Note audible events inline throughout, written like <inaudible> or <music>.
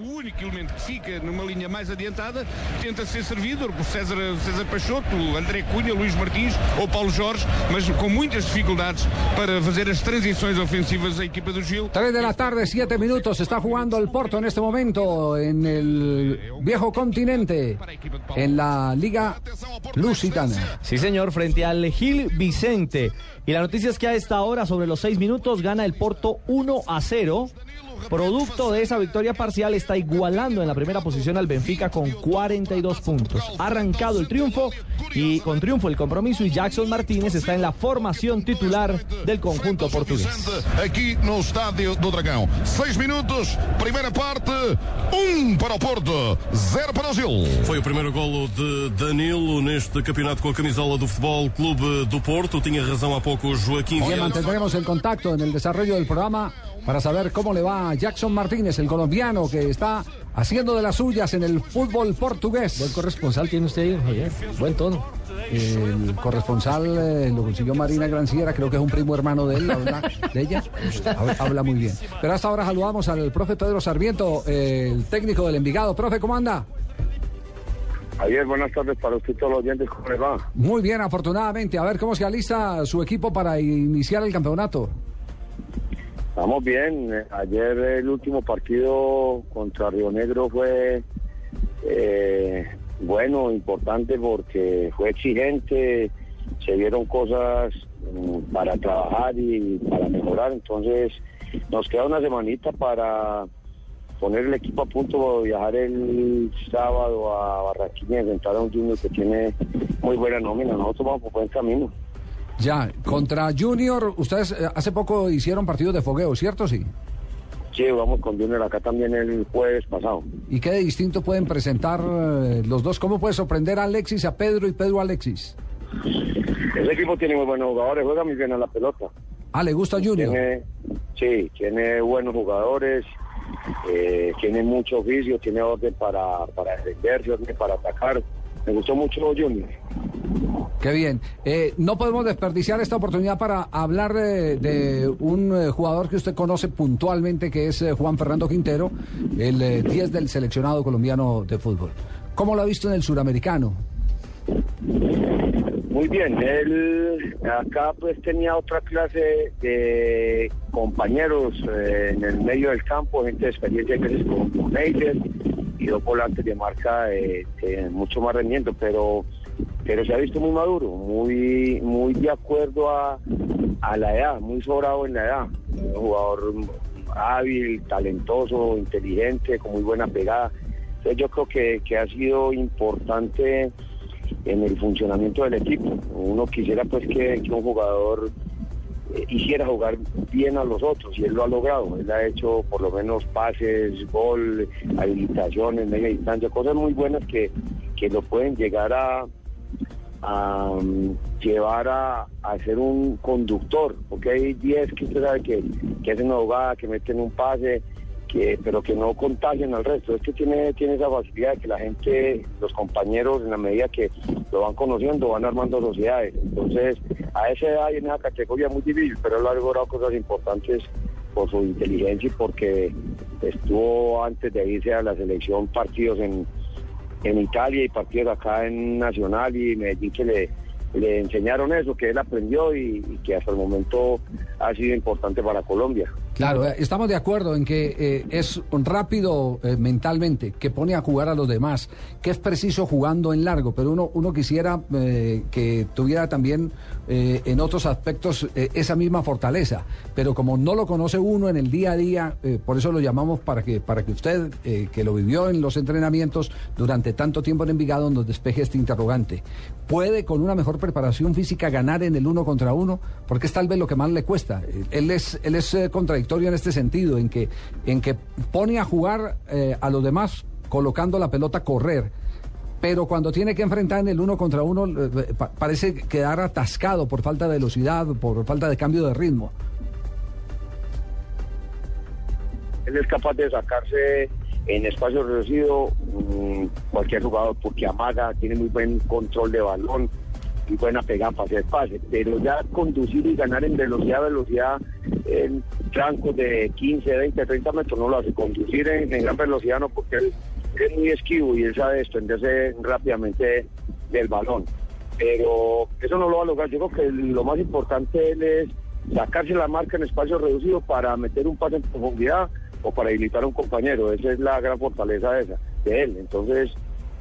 O único elemento que fica numa linha mais adiantada tenta ser servido por César, César Peixoto, André Cunha, Luís Martins ou Paulo Jorge, mas com muitas dificuldades para fazer as transições ofensivas da equipa do Gil. 3 de la tarde, 7 minutos. Está jugando el Porto en este momento en el viejo continente, en la Liga Lusitana. Sí, señor, frente al Gil Vicente. Y la noticia es que a esta hora, sobre los 6 minutos, gana el Porto 1 a 0. Producto de esa victoria parcial está igualando en la primera posición al Benfica con 42 puntos. Ha arrancado el triunfo y con triunfo el compromiso y Jackson Martínez está en la formación titular del conjunto portugués. Aqui no estádio do Dragão. Seis minutos, primeira parte, um para o Porto, zero para o Gil. Foi o primeiro golo de Danilo neste campeonato com a camisola do Futebol Clube do Porto. Tinha razão há pouco o Joaquim Bien, Vieira. mantendremos el contacto en el desarrollo del programa para saber cómo le va a Jackson Martínez, el colombiano que está haciendo de las suyas en el fútbol portugués. Buen corresponsal tiene usted ahí, Javier. Buen tono. El corresponsal eh, lo consiguió Marina Granciera, creo que es un primo hermano de él, habla, <laughs> de ella. Habla, habla muy bien. Pero hasta ahora saludamos al profe Pedro Sarmiento, eh, el técnico del Envigado. Profe, ¿cómo anda? Javier, buenas tardes para usted y todos los oyentes. ¿Cómo le va? Muy bien, afortunadamente. A ver cómo se alista su equipo para iniciar el campeonato. Estamos bien. Ayer el último partido contra Río Negro fue eh, bueno, importante porque fue exigente, se vieron cosas mm, para trabajar y para mejorar. Entonces nos queda una semanita para poner el equipo a punto, viajar el sábado a Barranquilla y enfrentar a un Junior que tiene muy buena nómina. Nosotros vamos por buen camino. Ya, contra Junior, ustedes eh, hace poco hicieron partidos de fogueo, ¿cierto? Sí. Sí, vamos con Junior acá también el jueves pasado. ¿Y qué de distinto pueden presentar eh, los dos? ¿Cómo puede sorprender a Alexis, a Pedro y Pedro a Alexis? Ese equipo tiene muy buenos jugadores, juega muy bien a la pelota. Ah, ¿le gusta Junior? Tiene, sí, tiene buenos jugadores, eh, tiene mucho oficio, tiene orden para, para defenderse, orden para atacar. Me gustó mucho Junior. Qué bien. Eh, no podemos desperdiciar esta oportunidad para hablar de, de un eh, jugador que usted conoce puntualmente, que es eh, Juan Fernando Quintero, el eh, 10 del seleccionado colombiano de fútbol. ¿Cómo lo ha visto en el suramericano? Muy bien, él acá pues tenía otra clase de compañeros eh, en el medio del campo, gente de experiencia que es como como Neider y dos volantes de marca eh, de mucho más rendimiento, pero pero se ha visto muy maduro, muy muy de acuerdo a, a la edad, muy sobrado en la edad, un jugador hábil, talentoso, inteligente, con muy buena pegada. Entonces yo creo que, que ha sido importante en el funcionamiento del equipo. Uno quisiera pues que, un jugador eh, hiciera jugar bien a los otros y él lo ha logrado. Él ha hecho por lo menos pases, gol, habilitaciones, media distancia, cosas muy buenas que, que lo pueden llegar a, a llevar a, a ser un conductor, porque hay 10 que usted sabe que, que hacen una jugada, que meten un pase, que, pero que no contagian al resto. Este tiene, tiene esa facilidad de que la gente, los compañeros, en la medida que lo van conociendo, van armando sociedades. Entonces, a esa edad y en esa categoría muy difícil, pero él ha logrado cosas importantes por su inteligencia y porque estuvo antes de irse a la selección partidos en, en Italia y partidos acá en Nacional y Medellín que le, le enseñaron eso, que él aprendió y, y que hasta el momento ha sido importante para Colombia. Claro, eh, estamos de acuerdo en que eh, es rápido eh, mentalmente, que pone a jugar a los demás, que es preciso jugando en largo, pero uno, uno quisiera que tuviera también en otros aspectos esa misma fortaleza, pero como no lo conoce uno en el día a día, por eso lo llamamos para que, para que usted, que lo vivió en los entrenamientos durante tanto tiempo en Envigado, nos despeje este interrogante. ¿Puede con una mejor preparación física ganar en el uno contra uno? Porque es tal vez lo que más le cuesta. Él es, él es eh, contradictorio en este sentido, en que, en que pone a jugar eh, a los demás colocando la pelota a correr. Pero cuando tiene que enfrentar en el uno contra uno, eh, pa- parece quedar atascado por falta de velocidad, por falta de cambio de ritmo. Él es capaz de sacarse en espacio reducido mm, cualquier jugador porque amaga, tiene muy buen control de balón y buena pegada para hacer pase, pero ya conducir y ganar en velocidad, velocidad en trancos de 15, 20, 30 metros no lo hace. Conducir en, gran velocidad no, porque él es muy esquivo y él sabe desprenderse rápidamente del balón. Pero eso no lo va a lograr. Yo creo que lo más importante de él es sacarse la marca en espacio reducido para meter un pase en profundidad o para habilitar a un compañero. Esa es la gran fortaleza de, esa, de él. Entonces,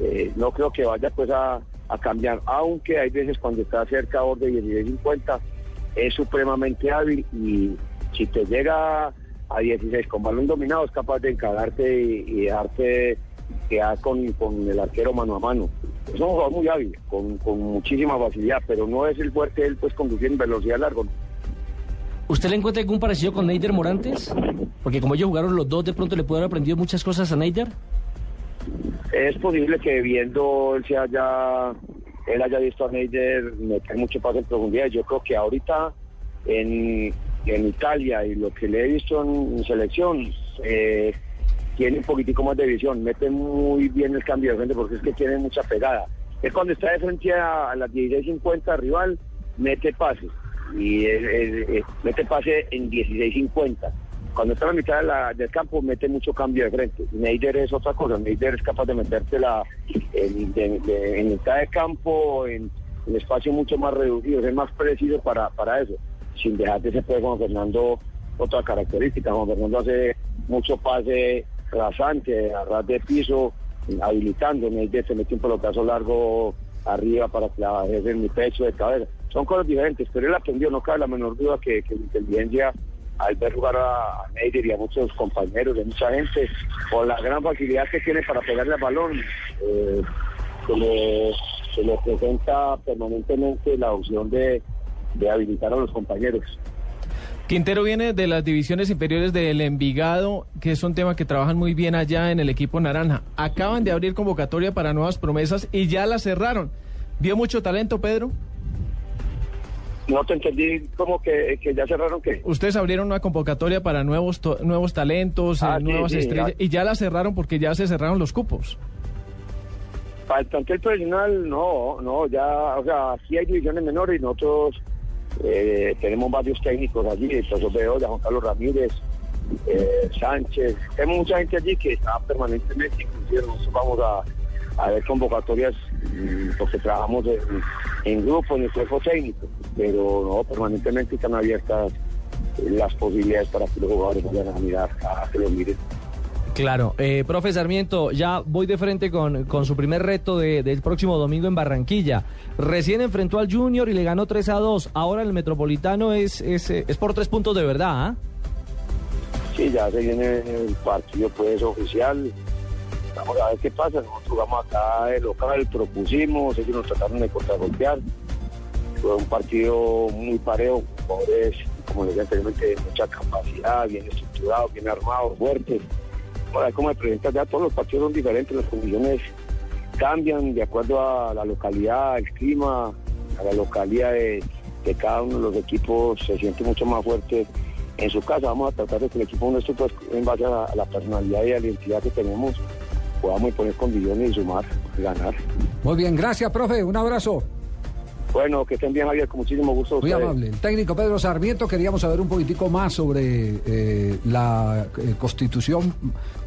eh, no creo que vaya pues a, cambiar, aunque hay veces cuando está cerca a borde 16-50 es supremamente hábil y si te llega a 16 con balón dominado es capaz de encararte y, y dejarte quedar con, con el arquero mano a mano. Es un jugador muy hábil, con, con muchísima facilidad, pero no es el fuerte él pues conducir en velocidad largo. ¿Usted le encuentra algún parecido con Neider Morantes? Porque como ellos jugaron los dos, de pronto le puede haber aprendido muchas cosas a Neider. Es posible que viendo él se haya, él haya visto a Neider meter mucho pase en profundidad. Yo creo que ahorita en, en Italia y lo que le he visto en, en selección, eh, tiene un poquitico más de visión, mete muy bien el cambio de frente porque es que tiene mucha pegada. Es cuando está de frente a, a las 16.50 rival, mete pase. Y eh, eh, eh, mete pase en 16.50. Cuando está a la mitad de la- del campo, mete mucho cambio de frente. Neider es otra cosa. Neider es capaz de metértela en, de- en mitad de campo, en, en espacio mucho más reducido. Es más preciso para, para eso. Sin dejar de ser pues, Juan Fernando otra característica. Juan Fernando hace mucho pase rasante, a ras de piso, habilitando. Neider se mete un pelotazo largo arriba para clavar en mi pecho de cabeza. Son cosas diferentes, pero él aprendió, no cabe la menor duda que, que la inteligencia al ver jugar a, a Neider y a muchos compañeros, de mucha gente, por la gran facilidad que tiene para pegarle al balón, eh, se, le, se le presenta permanentemente la opción de, de habilitar a los compañeros. Quintero viene de las divisiones inferiores del Envigado, que es un tema que trabajan muy bien allá en el equipo naranja. Acaban de abrir convocatoria para nuevas promesas y ya la cerraron. ¿Vio mucho talento, Pedro? No te entendí como que, que ya cerraron que... Ustedes abrieron una convocatoria para nuevos to- nuevos talentos, eh, Ah, sí, nuevas sí, estrellas, ya. y ya la cerraron porque ya se cerraron los cupos. Para el plantel profesional, no, no, ya, o sea, sí hay divisiones menores y nosotros eh, tenemos varios técnicos allí, profesor Bedoya, Juan Carlos Ramírez, eh, Sánchez, tenemos mucha gente allí que está permanentemente, inclusive nosotros vamos a, ver convocatorias mm, porque trabajamos en, en grupo, en el cuerpo técnico, pero no, permanentemente están abiertas las posibilidades para que los jugadores vayan a mirar, a que los miren. Claro, eh, profe Sarmiento, ya voy de frente con, con su primer reto de- del próximo domingo en Barranquilla. Recién enfrentó al Junior y le ganó 3 a 2. Ahora el Metropolitano es, es, eh, es por tres puntos de verdad, ¿ah? Sí, ya se viene el partido pues oficial. Vamos a ver qué pasa. Nosotros jugamos acá de local, propusimos, ellos nos trataron de contragolpear. Fue un partido muy parejo, jugadores, como les decía anteriormente, de mucha capacidad, bien estructurado, bien armado, fuerte. Ahora, como me presentas ya todos los partidos son diferentes, las condiciones cambian de acuerdo a la localidad, el clima, a la localidad de, de cada uno de los equipos se siente mucho más fuerte en su casa. Vamos a tratar de que el equipo nuestro, pues, en base a, la personalidad y a la identidad que tenemos, podamos poner condiciones y sumar, ganar. Muy bien, gracias, profe. Un abrazo. Bueno, que estén bien, Javier, con muchísimo gusto. Muy ustedes. amable. El técnico Pedro Sarmiento, queríamos saber un poquitico más sobre eh, la eh, constitución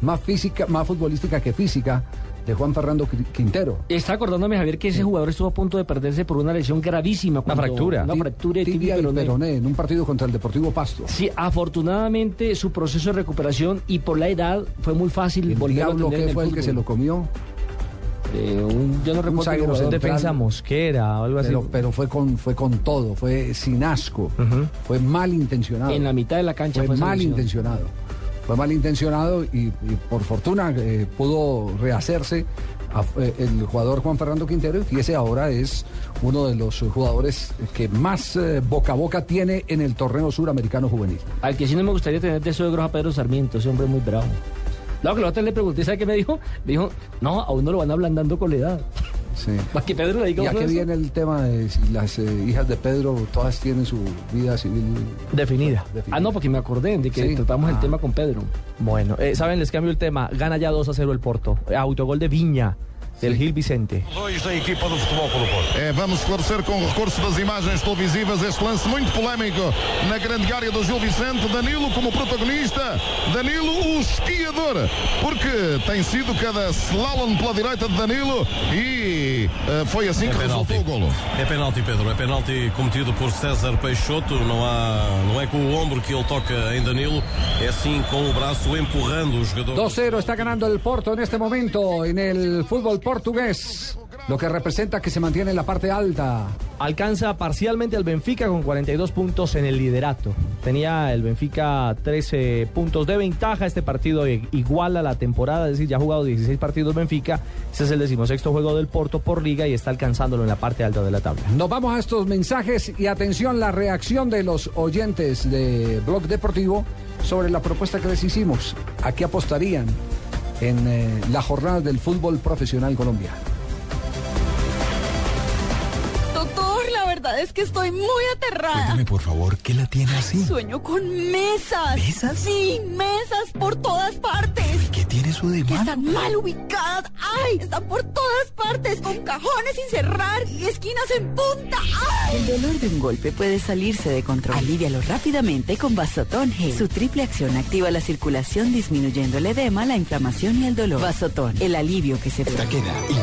más física, más futbolística que física de Juan Fernando Qui- Quintero. Está acordándome, Javier, que ese jugador estuvo a punto de perderse por una lesión gravísima. cuando- fractura. Una fractura de tibia tibia y peroné. peroné en un partido contra el Deportivo Pasto. Sí, afortunadamente su proceso de recuperación y por la edad fue muy fácil ¿El volver a diablo que el fue el que se lo comió? Eh, un- yo no recuerdo zaguero jugador. central. Defensa Mosquera o algo así. Pero, pero fue con fue con todo, fue sin asco, fue mal intencionado. En la mitad de la cancha fue fue esa mal lesión. intencionado. Fue mal intencionado y, y por fortuna eh, pudo rehacerse a- eh, el jugador Juan Fernando Quintero y ese ahora es uno de los jugadores que más eh, boca a boca tiene en el torneo suramericano juvenil. Al que sí no me gustaría tener de suegro a Pedro Sarmiento, ese hombre es muy bravo. No, que la otra le pregunté, ¿sabe qué me dijo? Me dijo, no, a uno lo van ablandando con la edad. Sí. <laughs> Para que Pedro le diga ¿Y a uno qué eso. viene el tema de si las eh, hijas de Pedro todas tienen su vida civil Definida. definida? Ah, no, porque me acordé de que Sí. tratamos el Ah. tema con Pedro. Bueno, eh, saben, les cambio el tema. Gana ya 2 a 0 el Porto. Autogol de Viña, del Gil Vicente. Dois da equipa do Futebol Clube do Porto. É, vamos esclarecer com recurso das imagens televisivas este lance muito polémico na grande área do Gil Vicente. Danilo como protagonista. Danilo o esquiador, porque tem sido cada slalom pela direita de Danilo e eh, foi assim É que penalti. resultou o golo. É penalti, Pedro. É penalti cometido por César Peixoto. Não, há, não é com o ombro que ele toca em Danilo, é sim com o braço empurrando o jogador. 2-0 está ganando el Porto en este momento en el fútbol portugués, lo que representa que se mantiene en la parte alta. Alcanza parcialmente al Benfica con 42 puntos en el liderato. Tenía el Benfica 13 puntos de ventaja. Este partido i- iguala la temporada, es decir, ya ha jugado 16 partidos Benfica. Este es el decimosexto juego del Porto por liga y está alcanzándolo en la parte alta de la tabla. Nos vamos a estos mensajes y atención la reacción de los oyentes de Blog Deportivo sobre la propuesta que les hicimos. ¿A qué apostarían en eh, la jornada del fútbol profesional colombiano? Doctor, la verdad es que estoy muy aterrada. Cuéntame, por favor, ¿qué la tiene así? Sueño con mesas. ¿Mesas? Sí, mesas por todas partes. ¿Qué tiene eso de malo? están mal ubicadas. ¡Ay! Están por todas partes, con cajones sin cerrar y esquinas en punta. ¡Ay! El dolor de un golpe puede salirse de control. Alivialo rápidamente con Vasotón Gel. Su triple acción activa la circulación disminuyendo el edema, la inflamación y el dolor. Vasotón, el alivio que se queda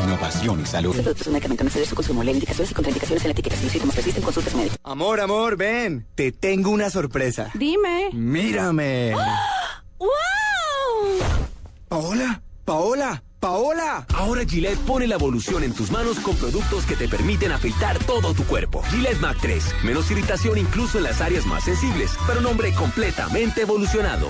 innovación y salud. Este producto es un medicamento no su consumo. Lee indicaciones y contraindicaciones en la etiqueta. Si los síntomas persisten, consulta a su médico. Amor, amor, ven. Te tengo una sorpresa. Dime. Mírame. ¡Wow! Paola, Paola, Paola. Ahora Gillette pone la evolución en tus manos con productos que te permiten afeitar todo tu cuerpo. Gillette Mac 3. Menos irritación incluso en las áreas más sensibles, pero un hombre completamente evolucionado.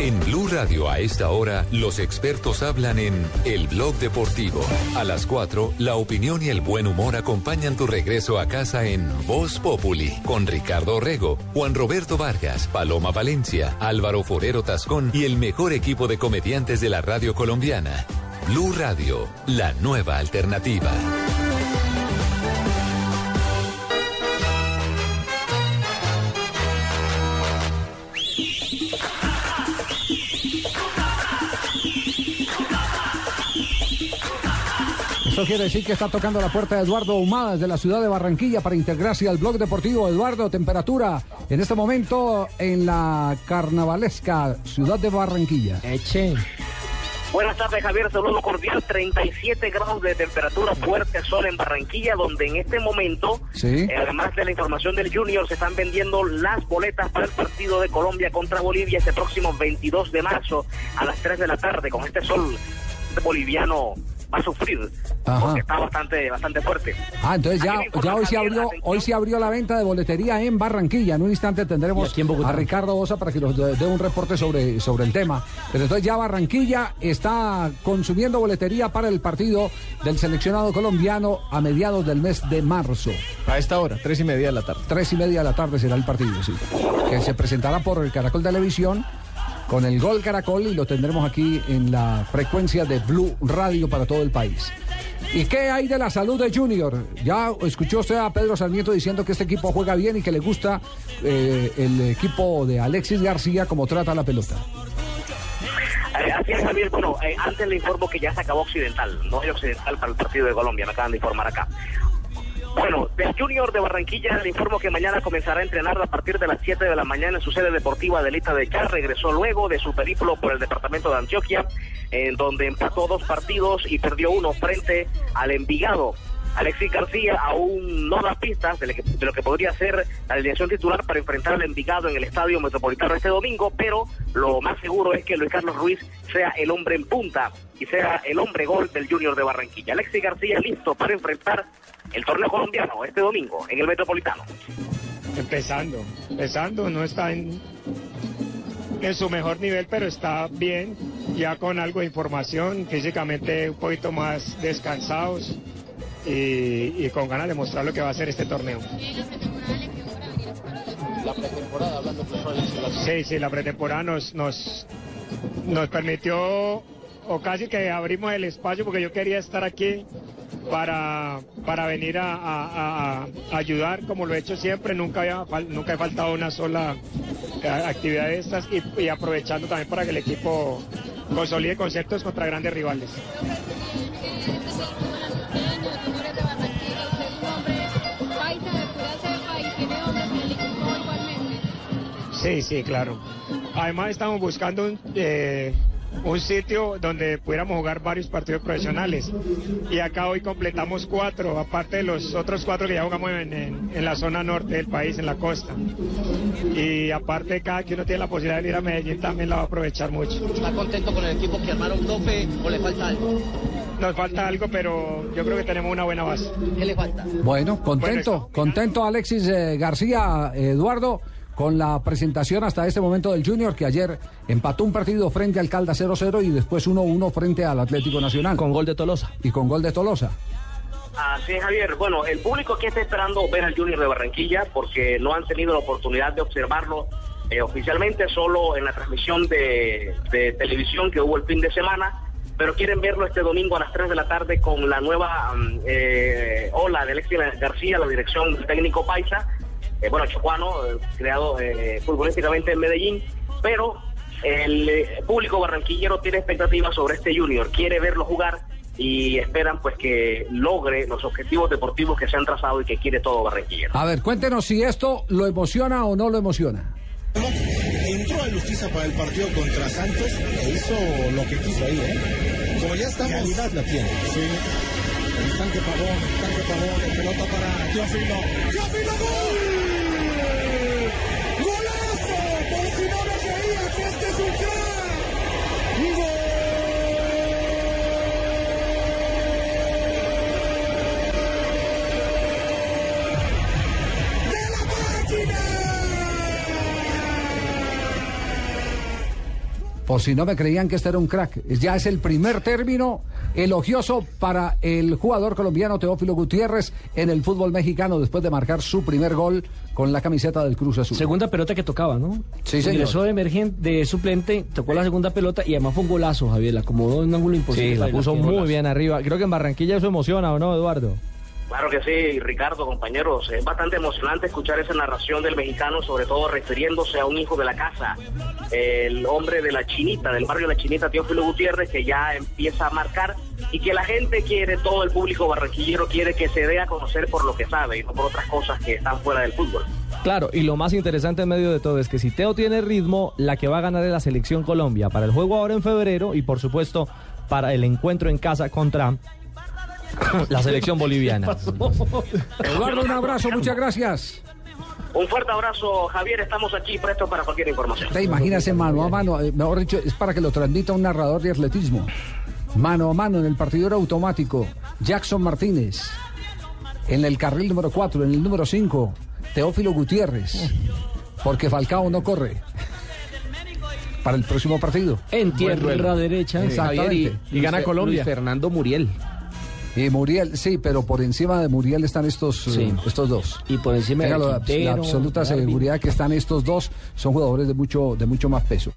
En Blue Radio a esta hora, los expertos hablan en El Blog Deportivo. A las 4, la opinión y el buen humor acompañan tu regreso a casa en Voz Populi, con Ricardo Rego, Juan Roberto Vargas, Paloma Valencia, Álvaro Forero Tascón y el mejor equipo de comediantes de la radio colombiana. Blue Radio, la nueva alternativa. Quiere decir que está tocando la puerta de Eduardo Humada desde la ciudad de Barranquilla para integrarse al blog deportivo. Eduardo, temperatura en este momento en la carnavalesca ciudad de Barranquilla. Eche. Buenas tardes, Javier. Saludo cordial. 37 grados de temperatura, fuerte sol en Barranquilla, donde en este momento, Sí. eh, además de la información del Junior, se están vendiendo las boletas para el partido de Colombia contra Bolivia este próximo 22 de marzo a las 3 de la tarde. Con este sol boliviano va a sufrir, Ajá. porque está bastante, bastante fuerte. Ah, entonces ya, ya hoy se abrió, hoy se abrió la venta de boletería en Barranquilla. En un instante tendremos a Ricardo Bosa para que nos dé dé un reporte sobre, sobre el tema. Pero entonces ya Barranquilla está consumiendo boletería para el partido del seleccionado colombiano a mediados del mes de marzo. A esta hora, tres y media de la tarde. Tres y media de la tarde será el partido, sí. Que se presentará por el Caracol Televisión con el Gol Caracol y lo tendremos aquí en la frecuencia de Blue Radio para todo el país. ¿Y qué hay de la salud de Junior? Ya escuchó usted a Pedro Sarmiento diciendo que este equipo juega bien y que le gusta eh, el equipo de Alexis García como trata la pelota. Eh, así es, Javier. Bueno, eh, antes le informo que ya se acabó Occidental. No hay Occidental para el partido de Colombia, me acaban de informar acá. Bueno, del Junior de Barranquilla le informo que mañana comenzará a entrenar a partir de las 7 de la mañana en su sede deportiva de Lita de Char. Regresó luego de su periplo por el departamento de Antioquia, en donde empató dos partidos y perdió uno frente al Envigado. Alexis García aún no da pistas de lo, que, podría ser la alineación titular para enfrentar al Envigado en el Estadio Metropolitano este domingo, pero lo más seguro es que Luis Carlos Ruiz sea el hombre en punta y sea el hombre gol del Junior de Barranquilla. Alexis García listo para enfrentar el torneo colombiano este domingo en el Metropolitano. Empezando, empezando, no está en, en su mejor nivel, pero está bien, ya con algo de información, físicamente un poquito más descansados y, y con ganas de mostrar lo que va a ser este torneo. La pretemporada, hablando Sí, sí, la pretemporada nos, nos, nos permitió, o casi que abrimos el espacio porque yo quería estar aquí para, para venir a, a- a- a ayudar como lo he hecho siempre. Nunca, había, nunca he faltado una sola eh, actividad de estas y, y aprovechando también para que el equipo consolide conceptos contra grandes rivales. Sí, sí, claro. Además estamos buscando un, eh, un sitio donde pudiéramos jugar varios partidos profesionales. Y acá hoy completamos cuatro, aparte de los otros cuatro que ya jugamos en, en- en la zona norte del país, en la costa. Y aparte cada que uno tiene la posibilidad de venir a Medellín también la va a aprovechar mucho. ¿Está contento con el equipo que armaron, profe, o le falta algo? Nos falta algo, pero yo creo que tenemos una buena base. ¿Qué le falta? Bueno, contento, contento Alexis eh, García, Eduardo, con la presentación hasta este momento del Junior, que ayer empató un partido frente al Caldas 0-0 y después 1-1 frente al Atlético Nacional. Con gol de Tolosa. Y con gol de Tolosa. Así es, Javier. Bueno, el público aquí está esperando ver al Junior de Barranquilla porque no han tenido la oportunidad de observarlo eh, oficialmente, solo en la transmisión de, de televisión que hubo el fin de semana, pero quieren verlo este domingo a las 3 de la tarde con la nueva mm, eh, ola de Alexis García, la dirección del técnico Paisa, eh, bueno, chocuano, eh, creado eh, futbolísticamente en Medellín, pero el eh, público barranquillero tiene expectativas sobre este Junior, quiere verlo jugar y esperan pues que logre los objetivos deportivos que se han trazado y que quiere todo Barranquillero. A ver, cuéntenos si esto lo emociona o no lo emociona. Entró a Lustiza para el partido contra Santos e hizo lo que quiso ahí, ¿eh? Como ya estamos. Calidad la tiene. Sí. El tanque pavón, el tanque pavón, el pelota para Teófilo. ¡Teófilo gol! Por si no me creían que este era un crack. Ya es el primer término elogioso para el jugador colombiano Teófilo Gutiérrez en el fútbol mexicano después de marcar su primer gol con la camiseta del Cruz Azul. Segunda pelota que tocaba, ¿no? Sí, señor. Ingresó de emergente, de suplente, tocó la segunda pelota y además fue un golazo, Javier. La acomodó en un ángulo imposible. Sí, la puso muy bien arriba. Creo que en Barranquilla eso emociona, ¿o no, Eduardo? Claro que sí, Ricardo, compañeros. Es bastante emocionante escuchar esa narración del mexicano, sobre todo refiriéndose a un hijo de la casa, el hombre de la Chinita, del barrio de la Chinita, Teófilo Gutiérrez, que ya empieza a marcar y que la gente quiere, todo el público barranquillero quiere que se dé a conocer por lo que sabe y no por otras cosas que están fuera del fútbol. Claro, y lo más interesante en medio de todo es que si Teo tiene ritmo, la que va a ganar es la selección Colombia para el juego ahora en febrero y por supuesto para el encuentro en casa contra <laughs> la selección boliviana. Eduardo, un abrazo, muchas gracias. Un fuerte abrazo, Javier. Estamos aquí prestos para cualquier información. Te imagínese mano a mano, eh, mejor dicho, es para que lo transmita un narrador de atletismo. Mano a mano en el partidor automático, Jackson Martínez. En el carril número 4, en el número 5, Teófilo Gutiérrez. Porque Falcao no corre. Para el próximo partido. En tierra derecha. Exactamente. Luis Fernando Muriel. Y Muriel, sí, pero por encima de Muriel están estos, eh, estos dos. Y por encima de Téngalo la- Quintero, la absoluta seguridad que están estos dos, son jugadores de mucho, de mucho más peso.